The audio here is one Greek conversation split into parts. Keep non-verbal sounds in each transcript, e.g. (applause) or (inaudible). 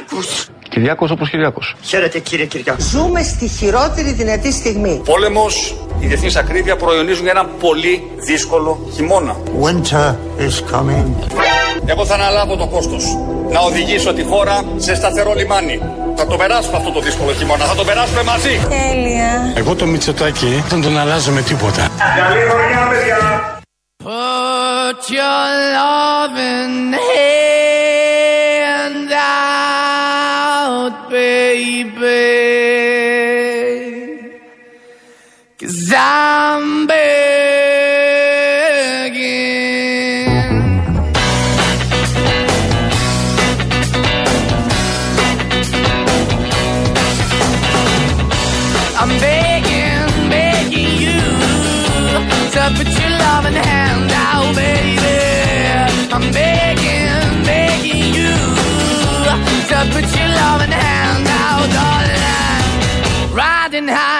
Κυριάκος. Κυριάκος όπως Κυριάκος. Χαίρετε κύριε Κυριάκο. Ζούμε στη χειρότερη δυνατή στιγμή. Πόλεμος, η διεθνής ακρίβεια προϊονίζουν ένα πολύ δύσκολο χειμώνα. Winter is coming. Εγώ θα αναλάβω το κόστος να οδηγήσω τη χώρα σε σταθερό λιμάνι. Θα το περάσουμε αυτό το δύσκολο χειμώνα, θα το περάσουμε μαζί. Τέλεια. Εγώ το Μητσοτάκι δεν τον αλλάζω με τίποτα. Καλή χρονιά παιδιά. Put your loving hand I'm begging. I'm begging, begging you to put your loving hand out, baby. I'm begging, begging you to put your loving hand out, darling. Riding high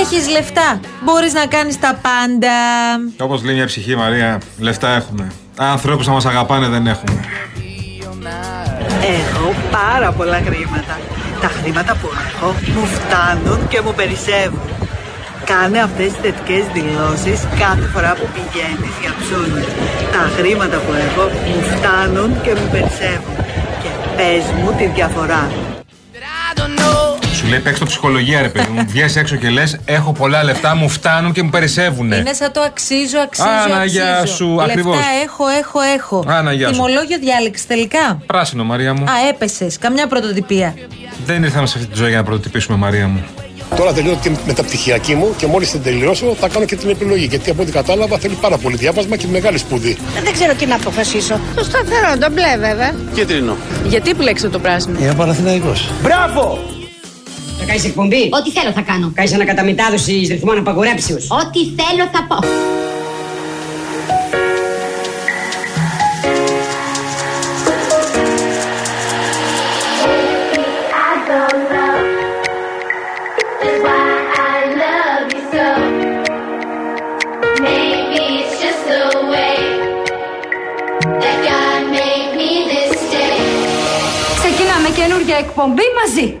Έχεις λεφτά. Μπορείς να κάνεις τα πάντα. Όπως λέει μια ψυχή Μαρία, λεφτά έχουμε. Ανθρώπους να μας αγαπάνε δεν έχουμε. Έχω πάρα πολλά χρήματα. Τα χρήματα που έχω μου φτάνουν και μου περισσεύουν. Κάνε αυτές τις θετικές δηλώσεις κάθε φορά που πηγαίνεις για ψώνια. Τα χρήματα που έχω μου φτάνουν και μου περισσεύουν. Και πες μου τη διαφορά. I don't know. Σου λέει παίξ το ψυχολογία, ρε παιδί μου. (laughs) Βγαίνει έξω και λες: Έχω πολλά λεφτά, μου φτάνουν και μου περισσεύουν. Είναι σαν το αξίζω, αξίζω. Άνα, αξίζω. γεια σου, Λεφτά ακριβώς. έχω, έχω, έχω. Άνα, γεια σου. Τιμολόγιο διάλεξη τελικά. Πράσινο, Μαρία μου. Α, έπεσες. Καμιά πρωτοτυπία. Δεν ήρθαμε σε αυτή τη ζωή για να πρωτοτυπήσουμε, Μαρία μου. Τώρα τελειώνω τη μεταπτυχιακή μου και μόλις την τελειώσω θα κάνω και την επιλογή. Γιατί από ό,τι κατάλαβα θέλει πάρα πολύ διάβασμα και μεγάλη σπουδή. Δεν ξέρω τι να αποφασίσω. Το σταθερό, το μπλε βέβαια. Κίτρινο. Γιατί επιλέξετε το πράσινο; Είμαι Παναθηναϊκός. Μπράβο! Θα κάνεις εκπομπή; Ό,τι θέλω θα κάνω. Κάνεις ανακαταμετάδοση ρυθμών απαγορέψεως; Ό,τι θέλω θα πω. Ξεκινάμε καινούργια εκπομπή μαζί.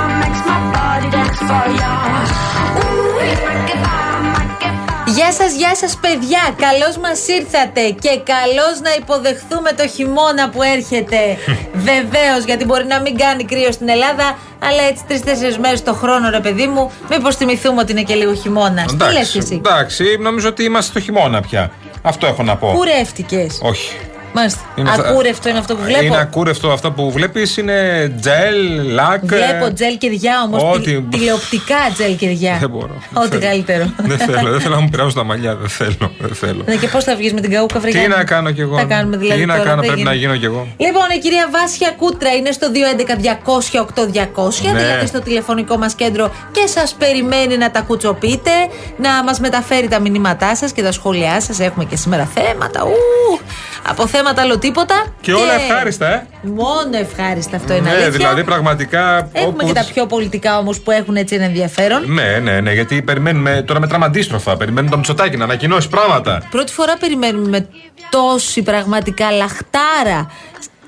Γεια σας, γεια σας παιδιά. Καλώς μας ήρθατε και καλώς να υποδεχθούμε το χειμώνα που έρχεται. (laughs) Βεβαίως, γιατί μπορεί να μην κάνει κρύο στην Ελλάδα, αλλά έτσι τρει-τέσσερι μέρες το χρόνο, ρε παιδί μου, μήπως θυμηθούμε ότι είναι και λίγο χειμώνα. Τι λες Εντάξει, εσύ; εντάξει, νομίζω ότι είμαστε στο χειμώνα πια. Αυτό έχω να πω. Κουρεύτηκες. Όχι. Μάλιστα. Είναι αυτά- Ακούρευτο είναι αυτό που βλέπω. Είναι ακούρευτο αυτό που βλέπεις, είναι τζελ, λακ. Βλέπω τζελ κυριά όμως. Ό,τι- Τηλεοπτικά τζελ κυριά. Δεν μπορώ. Ό,τι Δεν θέλω. καλύτερο. δεν θέλω, δεν θέλω να μου (laughs) πειράζουν τα μαλλιά. Δεν θέλω. Δεν θέλω. Ναι, και πώς θα βγεις με την καούκα βρεγιά. Τι να κάνω κι εγώ; Θα κάνουμε δηλαδή. Τι να τώρα, κάνω, δεν πρέπει γίνεται. να γίνω κι εγώ; Λοιπόν, η κυρία Βάσια Κούτρα είναι στο 211-200-8200, Ναι. δηλαδή στο τηλεφωνικό μας κέντρο και σας περιμένει να τα κουτσοπείτε, να μας μεταφέρει τα μηνύματά σας και τα σχόλιά σας. Έχουμε και σήμερα θέματα. Ου, από θέματα άλλο τίποτα. Και όλα ευχάριστα, ε. Μόνο ευχάριστα αυτό είναι Ναι, αλήθεια. δηλαδή πραγματικά. Έχουμε όπως- και τα πιο πολιτικά όμως που έχουν έτσι ένα ενδιαφέρον. Ναι, ναι, ναι, γιατί περιμένουμε τώρα μετράμε αντίστροφα. Περιμένουμε το Μητσοτάκι να ανακοινώσει πράγματα. Πρώτη φορά περιμένουμε με τόση πραγματικά λαχτάρα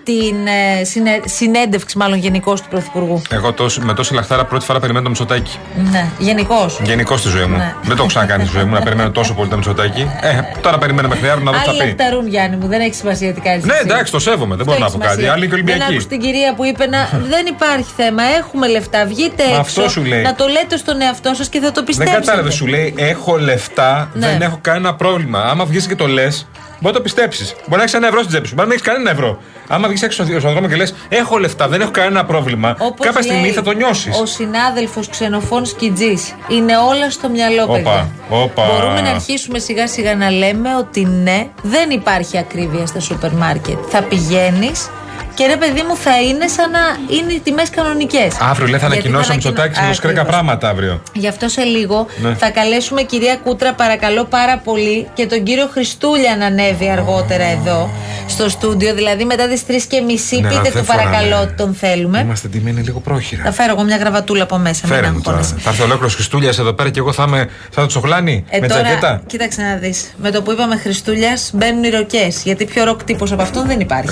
την ε, συνε- συνέντευξη, μάλλον γενικώς του Πρωθυπουργού. Εγώ τόσο, με τόση λαχτάρα πρώτη φορά περιμένω το Μητσοτάκι. Ναι, γενικώς. Γενικώς στη ζωή μου. Ναι. Δεν το έχω ξανακάνει στη ζωή μου να περιμένω τόσο πολύ το Μητσοτάκι. Ε, τώρα περιμένω μέχρι αύριο να δω τι θα Άλλοι πει. λαχταρούν, Γιάννη μου, δεν έχει σημασία τι κάνει. Ναι, εντάξει, το σέβομαι, δεν μπορώ να πω κάτι. Άλλοι και Δεν Ολυμπιακοί. άκουσε την κυρία που είπε να. (laughs) δεν υπάρχει θέμα. Έχουμε λεφτά. Βγείτε Μα έξω. αυτό σου λέει. Να το λέτε στον εαυτό σας και θα το Δεν πιστέψετε. κατάλαβες, σου λέει έχω λεφτά, Ναι. δεν έχω κανένα πρόβλημα. Άμα βγεις και το λες, μπορεί να το πιστέψεις. Μπορεί να έχεις ένα ευρώ στην τσέπη σου, μπορεί να μην έχεις κανένα ευρώ. Άμα βγεις έξω στον δρόμο και λες έχω λεφτά, δεν έχω κανένα πρόβλημα, Όπως κάποια στιγμή λέει θα το νιώσεις. Ο συνάδελφος ξενοφών Σκιτζή. Είναι όλα στο μυαλό, Όπα, παιδιά. όπα. Μπορούμε να αρχίσουμε σιγά σιγά να λέμε ότι ναι, δεν υπάρχει ακρίβεια στα σούπερ μάρκετ. Θα πηγαίνεις και ρε παιδί μου θα είναι σαν να είναι οι τιμές κανονικές. Αύριο λέει θα ανακοινώσει ο Μητσοτάκη με σκρέκα πράγματα αύριο. Γι' αυτό σε λίγο Ναι. θα καλέσουμε κυρία Κούτρα παρακαλώ πάρα πολύ και τον κύριο Χριστούλια να ανέβει αργότερα εδώ στο στούντιο, δηλαδή μετά τις 3 και μισή Ναι, πείτε αλλά δεν του παρακαλώ φοράνε. ότι τον θέλουμε. Είμαστε τιμένοι λίγο πρόχειρα. Θα φέρω εγώ μια γραβατούλα από μέσα. μην Φέρε μου τώρα. αγχώνεσαι. Θα έρθει ολόκληρος Χριστούλιας εδώ πέρα και εγώ θα είμαι σαν το τσοχλάνι Ε, με τώρα, τζακέτα. κοίταξε να δεις. Με το που είπαμε Χριστούλιας μπαίνουν οι ροκές. Γιατί πιο ροκ τύπος από αυτόν δεν υπάρχει.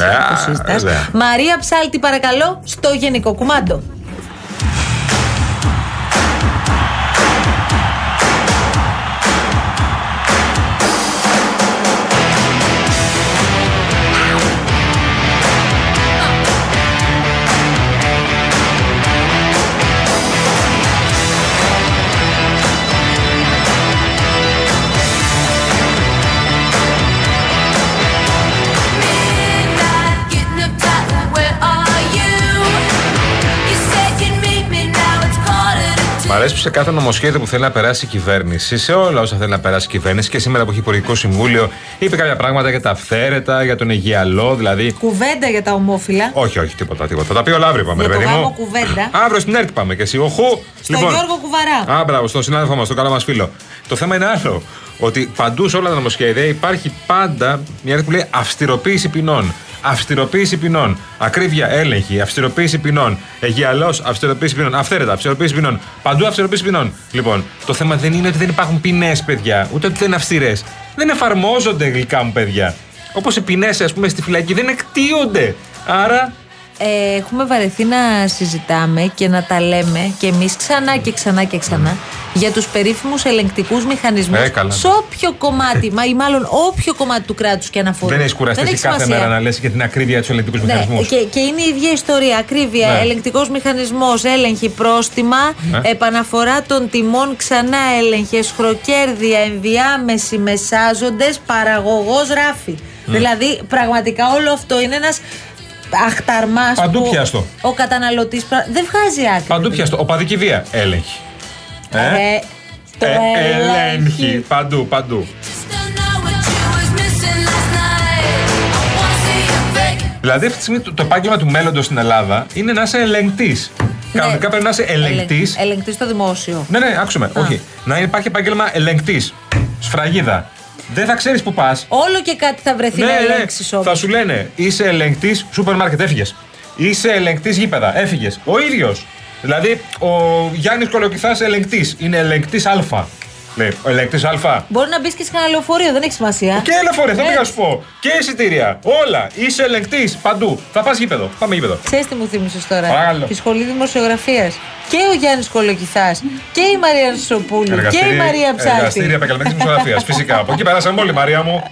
Ε, το συζητάς. βέβαια. Μαρία Ψάλτη, παρακαλώ, στο γενικό κουμάντο. Σε κάθε νομοσχέδιο που θέλει να περάσει η κυβέρνηση, σε όλα όσα θέλει να περάσει η κυβέρνηση και σήμερα που έχει Υπουργικό Συμβούλιο, είπε κάποια πράγματα για τα αυθαίρετα, για τον Αιγιαλό, δηλαδή. Κουβέντα για τα ομόφυλα. Όχι, όχι, τίποτα, τίποτα. Θα τα πει όλα αύριο, πάμε, Για ρε το παιδί γάμο μου. κουβέντα. Αύριο στην ΕΡΤ πάμε και εσύ. Οχού. Στο Γιώργο Κουβαρά. Α, μπράβο, στον συνάδελφό μας, τον καλό μας φίλο. Το θέμα είναι άλλο. Ότι παντού σε όλα τα νομοσχέδια υπάρχει πάντα μια αρχή που λέει αυστηροποίηση ποινών. Αυστηροποίηση ποινών. Ακρίβεια, έλεγχη. Αυστηροποίηση ποινών. Αιγιαλός, αυστηροποίηση ποινών. Αυθαίρετα, αυστηροποίηση ποινών. Παντού αυστηροποίηση ποινών. Λοιπόν, το θέμα δεν είναι ότι δεν υπάρχουν ποινές, παιδιά. Ούτε ότι δεν είναι αυστηρές. Δεν εφαρμόζονται γλυκά μου, παιδιά. Όπως οι ποινές, ας πούμε, στη φυλακή δεν εκτίονται. Άρα Ε, έχουμε βαρεθεί να συζητάμε και να τα λέμε και εμείς ξανά και ξανά και ξανά για τους περίφημους ελεγκτικούς μηχανισμούς Ε, καλά. σε όποιο κομμάτι, μα ή μάλλον όποιο κομμάτι του κράτους και αναφορά. δεν έχει κουραστεί έχει εσύ κάθε σημασία. μέρα να λες για την ακρίβεια τους ελεγκτικούς Ναι, μηχανισμούς. και, και είναι η ίδια ιστορία. Ακρίβεια, Ναι. ελεγκτικός μηχανισμός, έλεγχη, πρόστιμα, Ναι. επαναφορά των τιμών, ξανά έλεγχες, χροκέρδια, ενδιάμεση, μεσάζοντες, παραγωγός ράφη. Ναι. Δηλαδή, πραγματικά όλο αυτό είναι ένας αχταρμάς Παντού που πιάστο. ο καταναλωτής πρα- δεν βγάζει άκρη. Παντού πιαστό. Οπαδική βία. Έλεγχη. Ε, Ε, το ε, ελέγχει. ελέγχει. Παντού, παντού. Δηλαδή αυτή τη στιγμή το, το επάγγελμα του μέλλοντος στην Ελλάδα είναι να είσαι ελεγκτής. Κανονικά πρέπει να είσαι ελεγκτής. Ελεγκτής στο δημόσιο. Ναι, ναι, άκουσε με. Όχι. Να υπάρχει επάγγελμα ελεγκτής. Σφραγίδα. Δεν θα ξέρεις που πας. Όλο και κάτι θα βρεθεί Ναι, να ναι. ελέγξεις όμω. Θα σου λένε είσαι ελεγκτής σούπερ μάρκετ, έφυγες. Είσαι ελεγκτής γήπεδα, έφυγες. Ο ίδιος. Δηλαδή, ο Γιάννης Κολοκυθάς ελεγκτής. Είναι ελεγκτής Α. Λέει, ο ελεγκτής Α. Μπορεί να μπεις και σε κανένα λεωφορείο, δεν έχει σημασία. Και λεωφορείο, θα Ε, πήγα να σου πω. Και εισιτήρια. Όλα. Είσαι ελεγκτής παντού. Θα πας γήπεδο. Πάμε γήπεδο. Ξέρεις τι μου θύμισες τώρα; Παρακαλώ. Τη σχολή δημοσιογραφίας. Και ο Γιάννης Κολοκυθάς και η Μαρία Σοπούλου και η Μαρία Ψάλτη. Εργαστήρια επαγγελματικής δημοσιογραφίας. (laughs) Φυσικά. Από εκεί περάσαμε όλοι, Μαρία μου.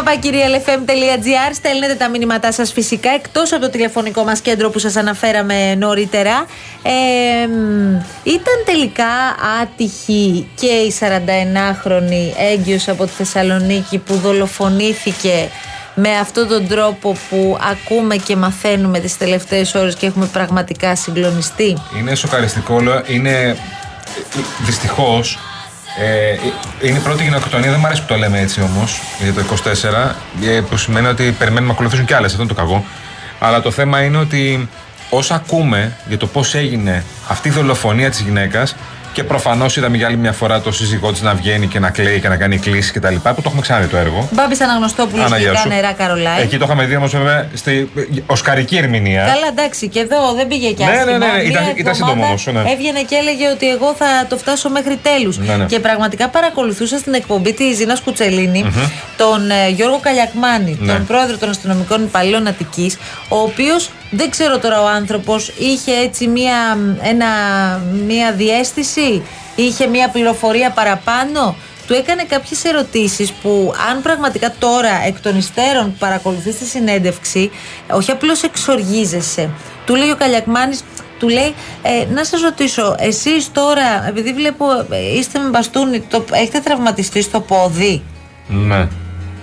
Στο στούντιο papakirialfm.gr στέλνετε τα μηνύματά σας φυσικά εκτός από το τηλεφωνικό μας κέντρο που σας αναφέραμε νωρίτερα. Ε, μ, ήταν τελικά άτυχη και η 41χρονη έγκυος από τη Θεσσαλονίκη που δολοφονήθηκε με αυτόν τον τρόπο που ακούμε και μαθαίνουμε τις τελευταίες ώρες και έχουμε πραγματικά συγκλονιστεί; Είναι σοκαριστικό, όλο. είναι δυστυχώς. Ε, είναι η πρώτη γυναικοκτονία, δεν μου αρέσει που το λέμε έτσι όμως για το 24, ε, που σημαίνει ότι περιμένουμε να ακολουθήσουν κι άλλες. Αυτό είναι το κακό. Αλλά το θέμα είναι ότι όσα ακούμε για το πώς έγινε αυτή η δολοφονία της γυναίκας, Και προφανώς είδαμε για άλλη μια φορά το σύζυγό της να βγαίνει και να κλαίει και να κάνει κλήσει κτλ. Που το έχουμε ξαναδεί το έργο. Μπάμπη Αναγνωστόπουλο Άνα, και γεια τα σου. νερά Καρολάι. Εκεί το είχαμε δει όμως βέβαια στη οσκαρική ερμηνεία. Καλά, εντάξει, και εδώ δεν πήγε κι Ναι, άσχημα. ναι, ναι, ναι, Μία ήταν- ήταν σύντομο εβδομάδα όμως, ναι. Έβγαινε και έλεγε ότι εγώ θα το φτάσω μέχρι τέλους. Ναι, ναι. Και πραγματικά παρακολουθούσα στην εκπομπή της Ζήνας Κουτσελίνη τον ε, Γιώργο Καλιακμάνη, Ναι. τον πρόεδρο των αστυνομικών υπαλλήλων Αττικής, ο οποίος δεν ξέρω τώρα ο άνθρωπος είχε έτσι μία, ένα, μία διέστηση, είχε μία πληροφορία παραπάνω. Του έκανε κάποιες ερωτήσεις που, αν πραγματικά τώρα εκ των υστέρων που παρακολουθείς τη συνέντευξη, όχι απλώς εξοργίζεσαι. Του λέει ο Καλιακμάνης, του λέει, ε, να σας ρωτήσω, εσείς τώρα, επειδή βλέπω ε, είστε με μπαστούνι, το, έχετε τραυματιστεί στο πόδι; Ναι.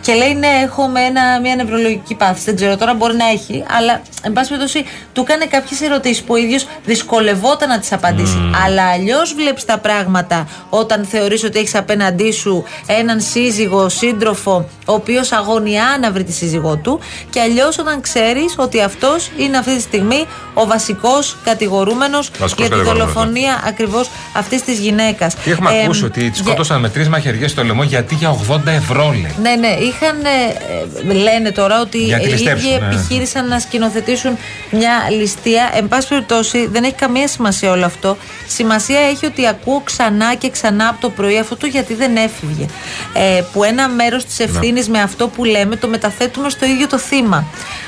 Και λέει ναι, έχω με ένα, μια νευρολογική πάθηση. Δεν ξέρω τώρα, μπορεί να έχει. Αλλά, εν πάση περιπτώσει, του έκανε κάποιες ερωτήσεις που ο ίδιος δυσκολευόταν να τις απαντήσει. Αλλά αλλιώς βλέπεις τα πράγματα όταν θεωρείς ότι έχεις απέναντί σου έναν σύζυγο, σύντροφο, ο οποίος αγωνιά να βρει τη σύζυγό του. Και αλλιώς όταν ξέρεις ότι αυτός είναι αυτή τη στιγμή ο βασικός κατηγορούμενος Βασικός για τη κατηγορούμενος, δολοφονία ακριβώς αυτής της γυναίκας. Και έχουμε ακούσει ότι τη για- σκότωσαν με τρεις μαχαιριές στο λαιμό γιατί για 80 ευρώ λέει. ναι, ναι, είχαν. ε, ε, λένε τώρα ότι Για τη οι ληστεύσουν, ίδιοι ναι. επιχείρησαν να σκηνοθετήσουν μια ληστεία. Εν πάση περιπτώσει, δεν έχει καμία σημασία όλο αυτό. Σημασία έχει ότι ακούω ξανά και ξανά από το πρωί αυτό το γιατί δεν έφυγε. Ε, που ένα μέρος της ευθύνης με αυτό που λέμε το μεταθέτουμε στο ίδιο το θύμα.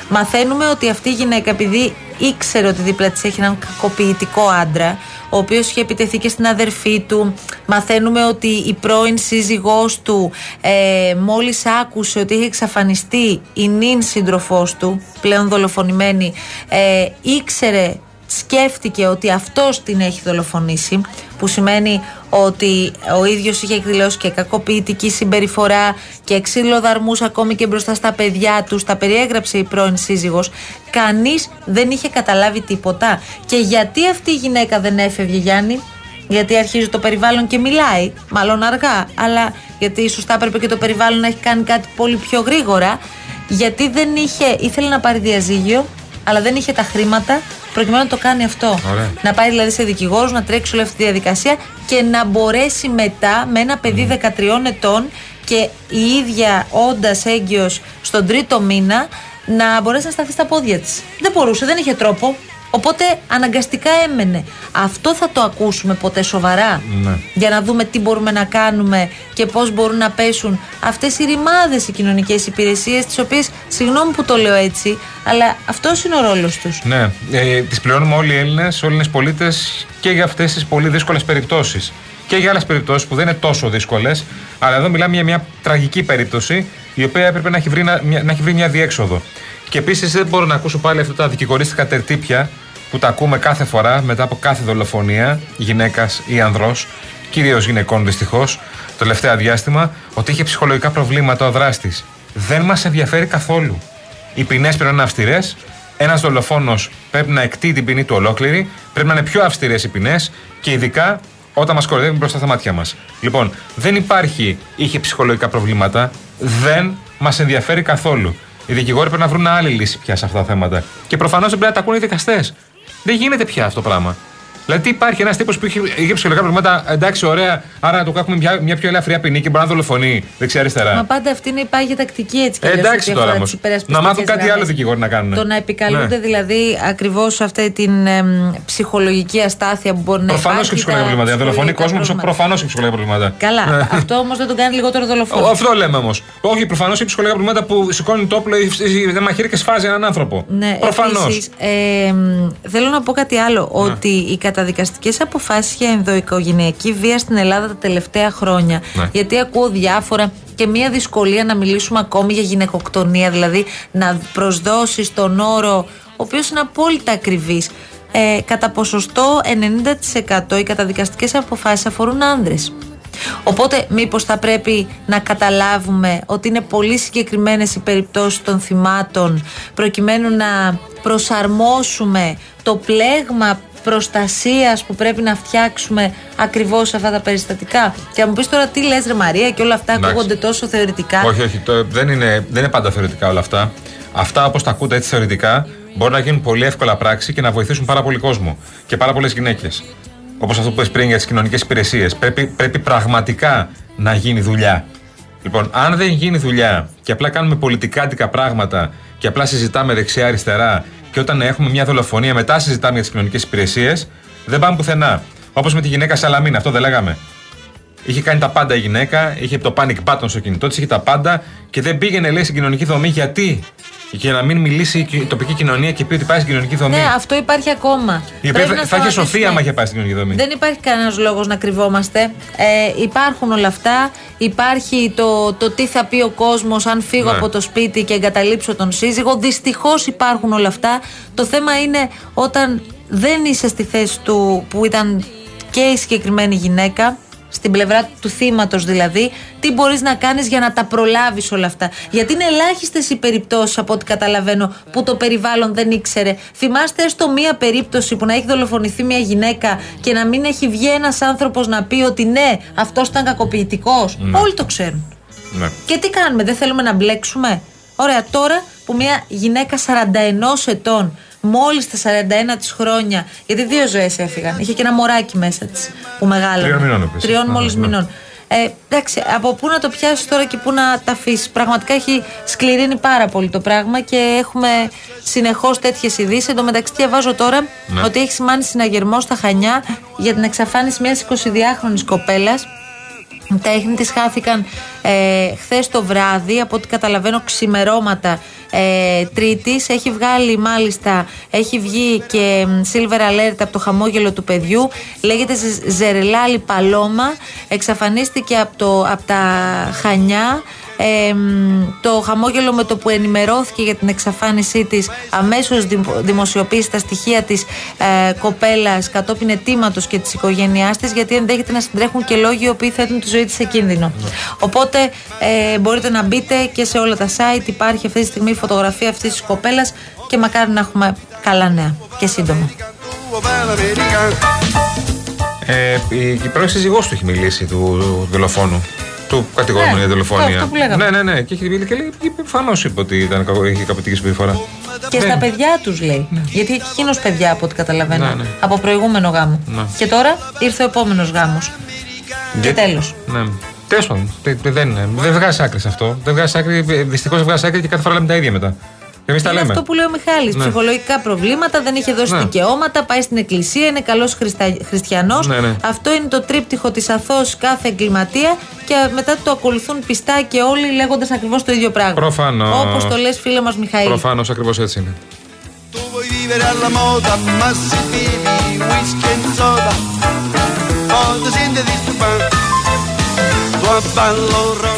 Μαθαίνουμε ότι αυτή η γυναίκα, επειδή ήξερε ότι δίπλα της έχει έναν κακοποιητικό άντρα, ο οποίος είχε επιτεθεί και στην αδερφή του. Μαθαίνουμε ότι η πρώην σύζυγός του, ε, μόλις άκουσε ότι είχε εξαφανιστεί η νυν σύντροφός του, πλέον δολοφονημένη, ε, ήξερε σκέφτηκε ότι αυτός την έχει δολοφονήσει που σημαίνει ότι ο ίδιος είχε εκδηλώσει και κακοποιητική συμπεριφορά και ξύλο δαρμούς ακόμη και μπροστά στα παιδιά τους, τα περιέγραψε η πρώην σύζυγος. Κανείς δεν είχε καταλάβει τίποτα. Και γιατί αυτή η γυναίκα δεν έφευγε Γιάννη; Γιατί αρχίζει το περιβάλλον και μιλάει, μάλλον αργά, αλλά γιατί σωστά έπρεπε και το περιβάλλον να έχει κάνει κάτι πολύ πιο γρήγορα. Γιατί δεν είχε, ήθελε να πάρει διαζύγιο, αλλά δεν είχε τα χρήματα προκειμένου να το κάνει αυτό. Ωραία. Να πάει δηλαδή σε δικηγόρους, να τρέξει όλη αυτή τη διαδικασία και να μπορέσει μετά με ένα παιδί 13 ετών και η ίδια όντας έγκυος στον τρίτο μήνα να μπορέσει να σταθεί στα πόδια της. Δεν μπορούσε, δεν είχε τρόπο. Οπότε αναγκαστικά έμενε. Αυτό θα το ακούσουμε ποτέ σοβαρά; Ναι. Για να δούμε τι μπορούμε να κάνουμε και πώς μπορούν να πέσουν αυτές οι ρημάδες οι κοινωνικές υπηρεσίες, τις οποίες, συγγνώμη που το λέω έτσι, αλλά αυτός είναι ο ρόλος τους. Ναι, ε, τις πληρώνουμε όλοι οι Έλληνες, όλοι οι Έλληνες πολίτες και για αυτές τις πολύ δύσκολες περιπτώσεις. Και για άλλες περιπτώσεις που δεν είναι τόσο δύσκολες. Αλλά εδώ μιλάμε για μια τραγική περίπτωση η οποία έπρεπε να έχει βρει, να, μια, να έχει βρει μια διέξοδο. Και επίσης δεν μπορώ να ακούσω πάλι αυτά τα δικηγορίστικα τερτύπια που τα ακούμε κάθε φορά μετά από κάθε δολοφονία γυναίκας ή ανδρός, κυρίως γυναικών δυστυχώς, το τελευταίο διάστημα, ότι είχε ψυχολογικά προβλήματα ο δράστης. Δεν μας ενδιαφέρει καθόλου. Οι ποινές πρέπει να είναι αυστηρές. Ένας δολοφόνος πρέπει να εκτεί την ποινή του ολόκληρη. Πρέπει να είναι πιο αυστηρές οι ποινές και ειδικά όταν μας κοροϊδεύουν μπροστά στα μάτια μας. Λοιπόν, δεν υπάρχει είχε ψυχολογικά προβλήματα. Δεν μας ενδιαφέρει καθόλου. Οι δικηγόροι πρέπει να βρουν άλλη λύση πια σε αυτά τα θέματα. Και προφανώς δεν πρέπει να τα ακούνε οι δικαστές. Δεν γίνεται πια αυτό το πράγμα. Δηλαδή, τι υπάρχει ένας τύπος που είχε, είχε ψυχολογικά προβλήματα, εντάξει, ωραία, άρα να του κάνουμε μια, μια πιο ελαφριά ποινή και μπορεί να δολοφονεί δεξιά-αριστερά. Μα πάντα αυτή είναι η πάγια τακτική έτσι κι Ε, αλλιώς, εντάξει ό,τι τώρα αφορά όμως. τις υπερασπιστικές Να μάθουν κάτι γραμμές. άλλο δικηγόροι να κάνουν. Το να επικαλούνται Ναι. δηλαδή ακριβώς αυτή την εμ, ψυχολογική αστάθεια που μπορεί να Προφανώς υπάρχει. και ψυχολογικά τα προβλήματα. Δολοφονεί ψυχολογικά κόσμος προβλήματα. προφανώς και ψυχολογικά προβλήματα. Καλά. Ναι. Αυτό όμως δεν τον κάνει λιγότερο δολοφόνο. Ο- Αυτό λέμε όμως. Όχι, προφανώς έχει ψυχολογικά προβλήματα που σηκώνει το όπλο ή δεν μαχαίρι και σφάζει έναν άνθρωπο. Ναι, Προφανώς. επίσης, ε, μ, θέλω να πω κάτι άλλο. Ότι οι καταδικαστικές αποφάσεις για ενδοοικογενειακή βία στην Ελλάδα τα τελευταία χρόνια. Ναι. Γιατί ακούω διάφορα και μια δυσκολία να μιλήσουμε ακόμη για γυναικοκτονία. Δηλαδή να προσδώσεις τον όρο, ο οποίος είναι απόλυτα ακριβής. Ε, κατά ποσοστό 90% οι καταδικαστικές αποφάσεις αφορούν άνδρες. Οπότε, μήπως θα πρέπει να καταλάβουμε ότι είναι πολύ συγκεκριμένες οι περιπτώσεις των θυμάτων, προκειμένου να προσαρμόσουμε το πλέγμα προστασίας που πρέπει να φτιάξουμε ακριβώς σε αυτά τα περιστατικά. Και να μου πεις τώρα τι λες, Ρε Μαρία, και όλα αυτά Εντάξει. ακούγονται τόσο θεωρητικά. Όχι, όχι. Το, δεν, είναι, δεν είναι πάντα θεωρητικά όλα αυτά. Αυτά όπως τα ακούτε έτσι θεωρητικά μπορούν να γίνουν πολύ εύκολα πράξη και να βοηθήσουν πάρα πολύ κόσμο και πάρα πολλές γυναίκες. Όπως αυτό που είπε πριν για τις κοινωνικές υπηρεσίες. Πρέπει, πρέπει πραγματικά να γίνει δουλειά. Λοιπόν, αν δεν γίνει δουλειά και απλά κάνουμε πολιτικάτικα πράγματα και απλά συζητάμε δεξιά-αριστερά και όταν έχουμε μια δολοφονία μετά συζητάμε για τις κοινωνικές υπηρεσίες, δεν πάμε πουθενά. Όπως με τη γυναίκα Σαλαμίνα, αυτό δεν λέγαμε. Είχε κάνει τα πάντα η γυναίκα, είχε το panic button στο κινητό της, είχε τα πάντα και δεν πήγαινε, λέει, στην κοινωνική δομή. Γιατί; Για να μην μιλήσει η τοπική κοινωνία και πει ότι πάει στην κοινωνική δομή. Ναι, αυτό υπάρχει ακόμα. Η οποία Πρέπει θα, να θα είχε σταματήσουμε. σωθεί άμα είχε πάει στην κοινωνική δομή. Δεν υπάρχει κανένας λόγος να κρυβόμαστε. Ε, υπάρχουν όλα αυτά. Υπάρχει το, το τι θα πει ο κόσμος αν φύγω Ναι. από το σπίτι και εγκαταλείψω τον σύζυγο. Δυστυχώς υπάρχουν όλα αυτά. Το θέμα είναι όταν δεν είσαι στη θέση του που ήταν και η συγκεκριμένη γυναίκα, στην πλευρά του θύματος δηλαδή, τι μπορείς να κάνεις για να τα προλάβεις όλα αυτά. Γιατί είναι ελάχιστες οι περιπτώσεις, από ό,τι καταλαβαίνω, που το περιβάλλον δεν ήξερε. Θυμάστε έστω μία περίπτωση που να έχει δολοφονηθεί μια γυναίκα και να μην έχει βγει ένας άνθρωπος να πει ότι ναι, αυτός ήταν κακοποιητικός. Ναι. Όλοι το ξέρουν. Ναι. Και τι κάνουμε, δεν θέλουμε να μπλέξουμε; Ωραία, τώρα που μια γυναίκα 41 ετών, μόλις τα 41 της χρόνια, γιατί δύο ζωές έφυγαν, είχε και ένα μωράκι μέσα της που μεγάλωνε. Τριών μηνών επίσης. Τριών Ναι, μόλις ναι. μηνών. Ε, εντάξει, από πού να το πιάσεις τώρα και πού να τα αφήσεις. Πραγματικά έχει σκληρύνει πάρα πολύ το πράγμα και έχουμε συνεχώς τέτοιες ειδήσεις. Εν τω μεταξύ, διαβάζω τώρα Ναι. ότι έχει σημάνει συναγερμό στα Χανιά για την εξαφάνιση μιας 22χρονη κοπέλας τα ίχνη της χάθηκαν ε, χθες το βράδυ, από ό,τι καταλαβαίνω ξημερώματα ε, Τρίτης. Έχει βγάλει μάλιστα, έχει βγει και μ, silver alert από το χαμόγελο του παιδιού. Λέγεται Ζε- Ζερελάλη Παλώμα. Εξαφανίστηκε από, το, από τα Χανιά. Ε, μ, το χαμόγελο με το που ενημερώθηκε για την εξαφάνισή της αμέσως δημο- δημοσιοποίησε τα στοιχεία της ε, κοπέλας κατόπιν αιτήματος και της οικογένειάς της γιατί ενδέχεται να συντρέχουν και λόγοι οι οποίοι θέτουν τη ζωή της σε κίνδυνο. Οπότε ε, μπορείτε να μπείτε και σε όλα τα site υπάρχει αυτή τη στιγμή η φωτογραφία αυτής της κοπέλας και μακάρι να έχουμε καλά νέα και σύντομα. Ε, η, η πρώην σύζυγός του έχει μιλήσει του, του δολοφόνου. Του κατηγορούμενου Ναι, για δολοφονία. αυτό που λέγαμε. Ναι, ναι, ναι. Και έχει μιλήσει και λέει, προφανώ είπε ότι ήταν κακο, είχε καπητική συμπεριφορά. Και στα παιδιά τους λέει. Γιατί έχει εκείνο παιδιά από ό,τι καταλαβαίνω. Ναι, ναι. Από προηγούμενο γάμο. Ναι. Και τώρα ήρθε ο επόμενος γάμος. Και Για- τέλος. Ναι. Τέλος πάντων. τε- τε- Δεν, είναι. δεν βγάζει άκρη σε αυτό. Δεν βγάζει άκρη. Δυστυχώς δεν βγάζει άκρη και κάθε φορά λέμε τα ίδια μετά. Και εμείς τα Είναι λέμε. αυτό που λέει ο Μιχάλης Ναι. Ψυχολογικά προβλήματα, δεν είχε δώσει Ναι. δικαιώματα, πάει στην εκκλησία, είναι καλός χριστιανός. Ναι, ναι. Αυτό είναι το τρίπτυχο της αθώο κάθε εγκληματία και μετά το ακολουθούν πιστά και όλοι λέγοντας ακριβώς το ίδιο πράγμα. Προφανώς. Όπως το λες, φίλε μας Μιχαήλ. Προφανώς ακριβώς έτσι είναι.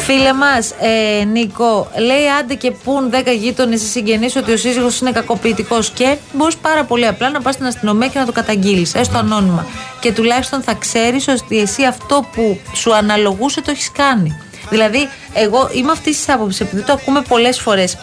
Φίλε μας, ε, Νίκο, λέει άντε και πουν 10 γείτονες ή συγγενείς ότι ο σύζυγος είναι κακοποιητικός και μπορείς πάρα πολύ απλά να πας στην αστυνομία και να το καταγγείλεις, έστω ανώνυμα. Και τουλάχιστον θα ξέρεις ότι εσύ αυτό που σου αναλογούσε το έχεις κάνει. Δηλαδή, εγώ είμαι αυτής της άποψης, επειδή το ακούμε πολλές φορές.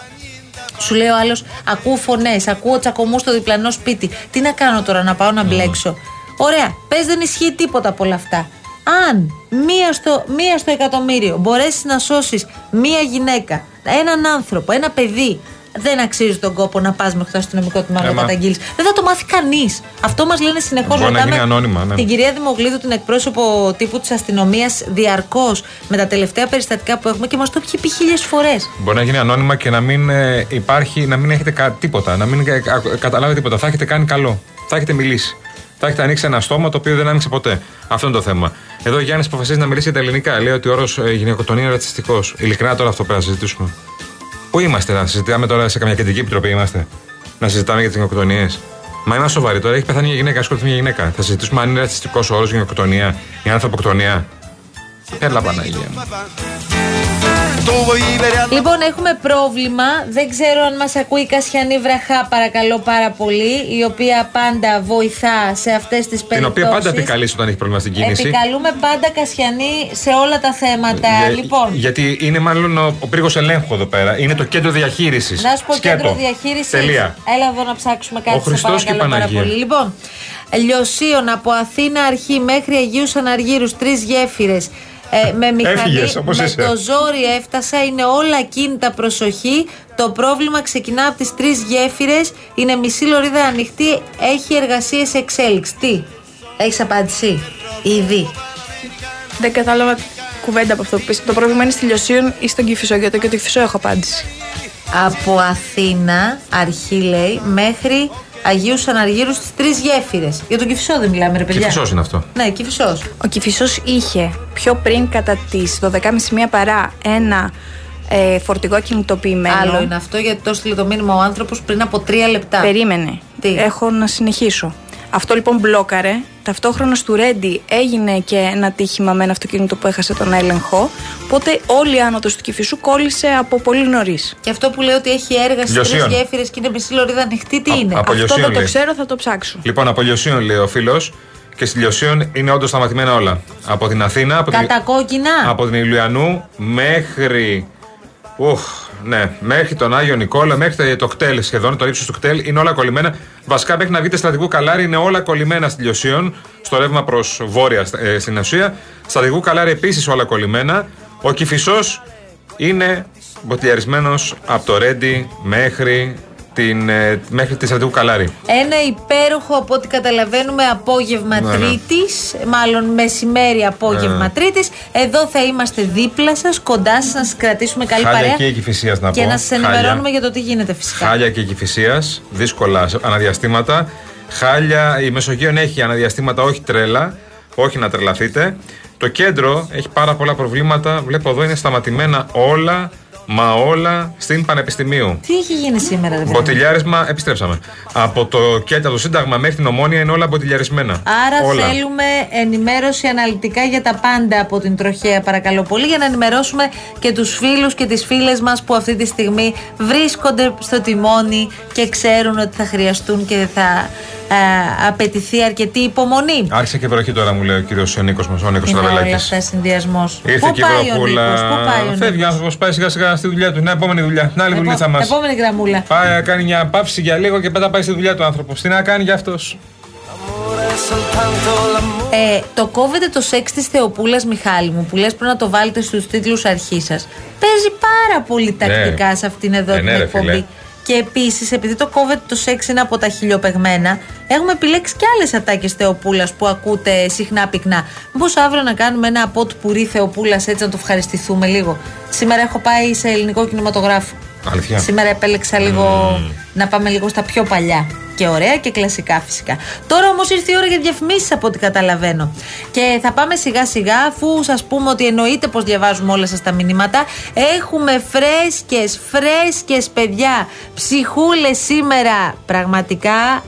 Σου λέει ο άλλος: Ακούω φωνές, ακούω τσακωμούς στο διπλανό σπίτι. Τι να κάνω τώρα, να πάω να μπλέξω. Ωραία, πες δεν ισχύει τίποτα από όλα αυτά. Αν μία στο, μία στο εκατομμύριο μπορέσεις να σώσεις μία γυναίκα, έναν άνθρωπο, ένα παιδί, δεν αξίζει τον κόπο να πας μέχρι το αστυνομικό τμήμα να το Έμα. καταγγείλεις. Δεν θα το μάθει κανείς. Αυτό μας λένε συνεχώς. Μπορεί να γίνει ανώνυμα, ναι. την κυρία Δημογλίδου, την εκπρόσωπο τύπου της αστυνομίας, διαρκώς με τα τελευταία περιστατικά που έχουμε και μας το έχει πει χίλιες φορές. Μπορεί να γίνει ανώνυμα και να μην ε, υπάρχει, να μην έχετε κα, τίποτα, να μην ε, κα- καταλάβετε τίποτα. Θα έχετε κάνει καλό. Θα έχετε μιλήσει. Θα έχετε ανοίξει ένα στόμα το οποίο δεν άνοιξε ποτέ. Αυτό είναι το θέμα. Εδώ ο Γιάννης αποφασίζει να μιλήσει για τα ελληνικά. Λέει ότι ο όρος ε, γυναικοκτονία είναι ρατσιστικός. Ειλικρινά τώρα αυτό πρέπει να συζητήσουμε. Πού είμαστε, να συζητάμε τώρα σε καμιά κεντρική επιτροπή είμαστε; Να συζητάμε για τις γυναικοκτονίες. Μα είμαστε σοβαροί τώρα. Έχει πεθάνει μια γυναίκα, ασχοληθεί μια γυναίκα. Θα συζητήσουμε αν είναι ρατσιστικός ο όρος γυναικοκτονία ή ανθρωποκτονία. Έλα Παναγία μου. Λοιπόν, έχουμε πρόβλημα. Δεν ξέρω αν μας ακούει η Κασιανή Βραχά, παρακαλώ πάρα πολύ, η οποία πάντα βοηθά σε αυτές τις περιπτώσει. Την οποία πάντα επικαλείς όταν έχεις πρόβλημα στην κίνηση. Επικαλούμε πάντα Κασιανή σε όλα τα θέματα. Για- λοιπόν, Γιατί είναι μάλλον ο, ο πύργος ελέγχου εδώ πέρα. Είναι το κέντρο διαχείρισης. να σου πω κέντρο διαχείρισης. Τελεία. Έλα εδώ να ψάξουμε κάτι Ο Χριστός σε και η παρακαλώ πάρα Παναγία. πολύ. Λοιπόν, Λιωσίων από Αθήνα Αρχή μέχρι Αγίους Αναργύρους, τρεις γέφυρες. Ε, με μηχανή, Έφυγες, όπως με είσαι. το ζόρι έφτασα, είναι όλα κίνητα προσοχή. Το πρόβλημα ξεκινά από τις τρεις γέφυρες, είναι μισή λωρίδα ανοιχτή, έχει εργασίες σε εξέλιξη. Τι, Έχεις απάντηση; Ήδη. Δεν κατάλαβα κουβέντα από αυτό που πεις. Το πρόβλημα είναι στη Λιωσίων ή στον Κυφισό. Για το και το Κυφισό έχω απάντηση. Από Αθήνα, αρχή λέει, μέχρι Αγίους Αναργύρους στις τρεις γέφυρες. Για τον Κυφισό δεν μιλάμε, ρε παιδιά. Κυφισός είναι αυτό. Ναι, Κυφισός. Ο Κυφισός είχε πιο πριν κατά τις 12.30 μία παρά ένα ε, φορτηγό κινητοποιημένο. Άλλο είναι αυτό γιατί το έστειλε το μήνυμα ο άνθρωπος πριν από τρία λεπτά. Περίμενε. Τι; Έχω να συνεχίσω. Αυτό λοιπόν μπλόκαρε. Ταυτόχρονα του Ρέντι έγινε και ένα τύχημα με ένα αυτοκίνητο που έχασε τον έλεγχο. Οπότε όλη η άνοδος του Κυφισού κόλλησε από πολύ νωρίς. Και αυτό που λέει ότι έχει έργα στις τρεις Λιωσίων. γέφυρες και είναι μισή λωρίδα ανοιχτή, τι Α- είναι; από Αυτό Λιωσίων δεν το λέει. ξέρω, θα το ψάξω. Λοιπόν, από Λιωσίων λέει ο φίλος. Και στη Λιωσίων είναι όντως σταματημένα όλα. Από την Αθήνα, από την, Κατά κόκκινα. από την Ηλιανού μέχρι. Ουχ, ναι, μέχρι τον Άγιο Νικόλα, μέχρι το κτέλ σχεδόν, το ύψος του κτέλ, είναι όλα κολλημένα. Βασικά μέχρι να βγείτε στρατηγού καλάρι είναι όλα κολλημένα στη Λιωσίων, στο ρεύμα προς βόρεια ε, στην ουσία. Στρατηγού καλάρι επίσης όλα κολλημένα. Ο Κυφισό είναι μποτιλιαρισμένο από το Ρέντι μέχρι, την, ε, μέχρι τη στρατηγού καλάρι. Ένα υπέροχο από ό,τι καταλαβαίνουμε απόγευμα Ναι, ναι. Τρίτης, μάλλον μεσημέρι απόγευμα Ναι. Τρίτης. Εδώ θα είμαστε δίπλα σας, κοντά σας, να σας κρατήσουμε καλή Χάλια παρέα και η Κηφισίας να και πω. να σας Χάλια. ενημερώνουμε για το τι γίνεται φυσικά. Χάλια και κυφυσία, δύσκολα σε- αναδιαστήματα. Χάλια, η Μεσογείων έχει αναδιαστήματα, όχι τρέλα, όχι να τρελαθείτε. Το κέντρο έχει πάρα πολλά προβλήματα. Βλέπω εδώ είναι σταματημένα όλα, μα όλα στην Πανεπιστημίου. Τι έχει γίνει σήμερα, ρε παιδί. Μποτιλιάρισμα, επιστρέψαμε. Από το κέντρο, από το Σύνταγμα μέχρι την Ομόνια είναι όλα μποτιλιαρισμένα. Άρα όλα. θέλουμε ενημέρωση αναλυτικά για τα πάντα από την τροχέα παρακαλώ πολύ για να ενημερώσουμε και τους φίλους και τις φίλες μας που αυτή τη στιγμή βρίσκονται στο τιμόνι και ξέρουν ότι θα χρειαστούν και θα ε, απαιτηθεί αρκετή υπομονή. Άρχισε και βροχή τώρα, μου λέει ο κύριος Νίκος μας, ο Νίκος Είναι όλα Ραβελάκη. αυτά συνδυασμός. Ήρθε Πού και η πάει ο βροχούλα. Νίκος, πού πάει ο Φεύγει ο Νίκος; άνθρωπος, πάει σιγά σιγά στη δουλειά του. Την επόμενη δουλειά. Την άλλη Επό- δουλειά μας. Επόμενη γραμμούλα. Πάει να κάνει μια παύση για λίγο και μετά πάει στη δουλειά του άνθρωπος. Τι να κάνει για αυτός. Ε, το κόβετε το σεξ της Θεοπούλας Μιχάλη μου που λες πρέπει να το βάλετε στους τίτλους αρχής σας. Παίζει πάρα πολύ τακτικά σε αυτήν εδώ Ε, την ναι, ρε, εκπομπή. Φίλε. Και επίσης, επειδή το κόβετε το σεξ είναι από τα χιλιοπεγμένα, έχουμε επιλέξει και άλλες ατάκες Θεοπούλας που ακούτε συχνά πυκνά. Μήπως αύριο να κάνουμε ένα απότ πουρί Θεοπούλας έτσι να το ευχαριστηθούμε λίγο. Σήμερα έχω πάει σε ελληνικό κινηματογράφο. Αλήθεια. Σήμερα επέλεξα λίγο να πάμε λίγο στα πιο παλιά. Και ωραία και κλασικά φυσικά. Τώρα όμως ήρθε η ώρα για διαφημίσεις από ό,τι καταλαβαίνω. Και θα πάμε σιγά σιγά, αφού σας πούμε ότι εννοείται πως διαβάζουμε όλα σας τα μηνύματα. Έχουμε φρέσκες, φρέσκες παιδιά, ψυχούλες σήμερα. Πραγματικά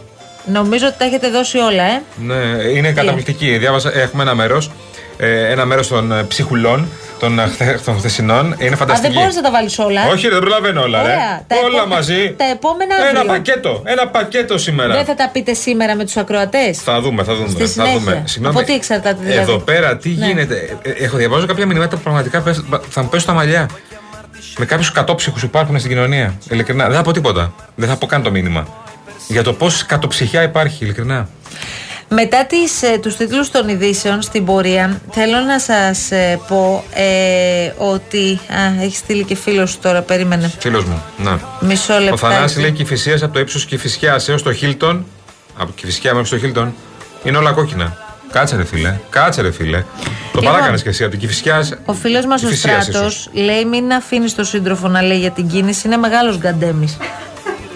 νομίζω ότι τα έχετε δώσει όλα, ε. Ναι, είναι καταπληκτική. Διάβασα, έχουμε ένα μέρος. ένα μέρος των ε, ψυχουλών των, ε, χθε- των χθεσινών. Είναι Α, φανταστική. δεν μπορείς να τα βάλεις όλα; Όχι, δεν προλαβαίνω όλα, ρε. Ωραία. Τα όλα επόμενα- μαζί. Τα επόμενα Ένα αύριο. πακέτο. Ένα πακέτο σήμερα. Δεν θα τα πείτε σήμερα με τους ακροατές. Θα δούμε, θα δούμε. Στη θα συνέχεια. δούμε. Συγγνώμη. Από τι εξαρτάται δηλαδή; Εδώ πέρα τι Ναι. γίνεται; Ε, ε, Έχω διαβάζω κάποια μηνύματα που πραγματικά πες- θα μου πέσουν τα μαλλιά. Με κάποιους κατόψυχους που υπάρχουν στην κοινωνία. Ειλικρινά. Δεν θα πω τίποτα. Δεν θα πω καν το μήνυμα. Για το πόση κατοψυχιά υπάρχει, ειλικρινά. Μετά τις, ε, τους τίτλους των ειδήσεων στην πορεία θέλω να σας ε, πω ε, ότι... Α, έχεις στείλει και φίλος σου τώρα, περίμενε. Φίλος μου. Ναι. Μισό Ο λεπτό. Θανάσης λέει κυφυσία από το ύψος κυφυσιά έως το Χίλτον. Από κυφυσιά μέχρι το Χίλτον. Είναι όλα κόκκινα. Κάτσε ρε φίλε. Κάτσε ρε φίλε. Το Λοιπόν, παράκανες και εσύ από την κυφυσιά. Ο φίλος μας ο Κυφυσίας Στράτος λέει μην αφήνεις τον σύντροφο να λέει για την κίνηση, είναι μεγάλος γκαντέμις.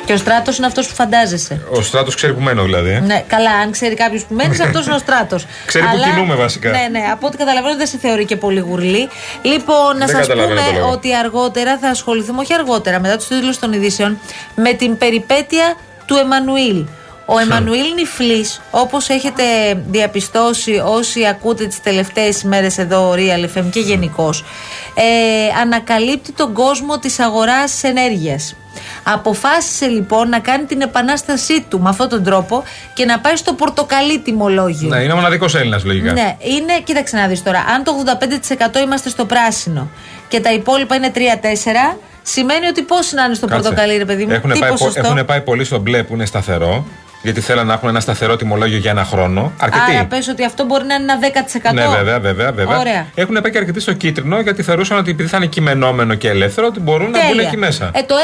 Και ο Στράτος είναι αυτός που φαντάζεσαι. Ο στράτος ξέρει που μένω δηλαδή. Ε. Ναι, καλά, αν ξέρει κάποιος που μένεις, (laughs) αυτός είναι ο στράτος. Ξέρει που κινούμε βασικά. Ναι, ναι, από ό,τι καταλαβαίνω δεν σε θεωρεί και πολύ γουρλή. Λοιπόν, να Δεν σας καταλαβαίνω το πούμε λόγο. ότι αργότερα θα ασχοληθούμε, όχι αργότερα, μετά τους τίτλους των ειδήσεων, με την περιπέτεια του Εμμανουήλ. Ο Εμμανουήλ Νιφλής, όπως έχετε διαπιστώσει όσοι ακούτε τις τελευταίες ημέρες εδώ Real FM και γενικώς, ε, ανακαλύπτει τον κόσμο της αγοράς ενέργειας. Αποφάσισε λοιπόν να κάνει την επανάστασή του με αυτόν τον τρόπο και να πάει στο πορτοκαλί τιμολόγιο. Ναι, είναι ο μοναδικός Έλληνας λογικά. Ναι, είναι, κοίταξε να δεις τώρα, αν το 85% είμαστε στο πράσινο και τα υπόλοιπα είναι 3-4, σημαίνει ότι πώς να είναι στο Κάτσε. πορτοκαλί, ρε παιδί μου, Έχουν τι πάει, πο- ποσοστό; έχουν πάει πολύ στο μπλε που είναι σταθερό. Γιατί θέλουν να έχουν ένα σταθερό τιμολόγιο για ένα χρόνο. Αρκετοί. Άρα πες ότι αυτό μπορεί να είναι ένα 10%. Ναι, βέβαια, βέβαια. βέβαια. Ωραία. Έχουν πάει και αρκετοί στο κίτρινο γιατί θεωρούσαν ότι επειδή θα είναι κειμενόμενο και ελεύθερο, ότι μπορούν να μπουν Τέλεια. εκεί μέσα. Ε, το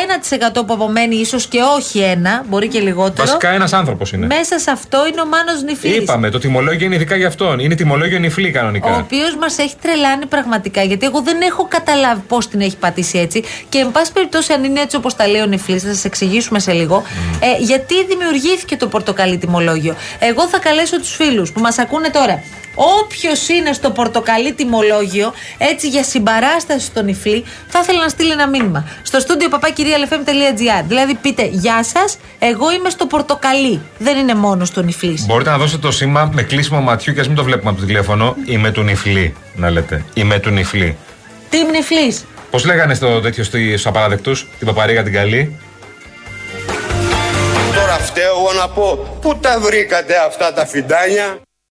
1% που απομένει, ίσως και όχι ένα, μπορεί και λιγότερο. Βασικά ένας άνθρωπος είναι. Μέσα σε αυτό είναι ο Μάνος Νιφλής Είπαμε, το τιμολόγιο είναι ειδικά για αυτόν. Είναι τιμολόγιο νυφλή κανονικά. Ο οποίος μας έχει τρελάνει πραγματικά, γιατί εγώ δεν έχω καταλάβει πώς την έχει πατήσει έτσι. Και, εν πάση περιπτώσει, αν είναι έτσι όπως τα λέει ο Νιφλή, θα σας εξηγήσουμε σε λίγο, ε, γιατί δημιουργήθηκε το πορτοκαλί τιμολόγιο. Εγώ θα καλέσω τους φίλους που μας ακούνε τώρα. Όποιος είναι στο πορτοκαλί τιμολόγιο, έτσι για συμπαράσταση στον Νιφλή, θα ήθελα να στείλει ένα μήνυμα. Στο στούντιο papakirialfm.gr. Δηλαδή, πείτε Γεια σας, εγώ είμαι στο πορτοκαλί. Δεν είναι μόνο στο Νιφλή. Μπορείτε να δώσετε το σήμα με κλείσιμο ματιού και ας μην το βλέπουμε από το τηλέφωνο. Είμαι του νυφλή, να λέτε. Είμαι του νυφλή. Τι Νιφλή. Πώς λέγανε στο τέτοιο στους απαράδεκτους, την παπαρίγα την καλή; Τώρα φταίω εγώ να πω πού τα βρήκατε αυτά τα φιντάνια;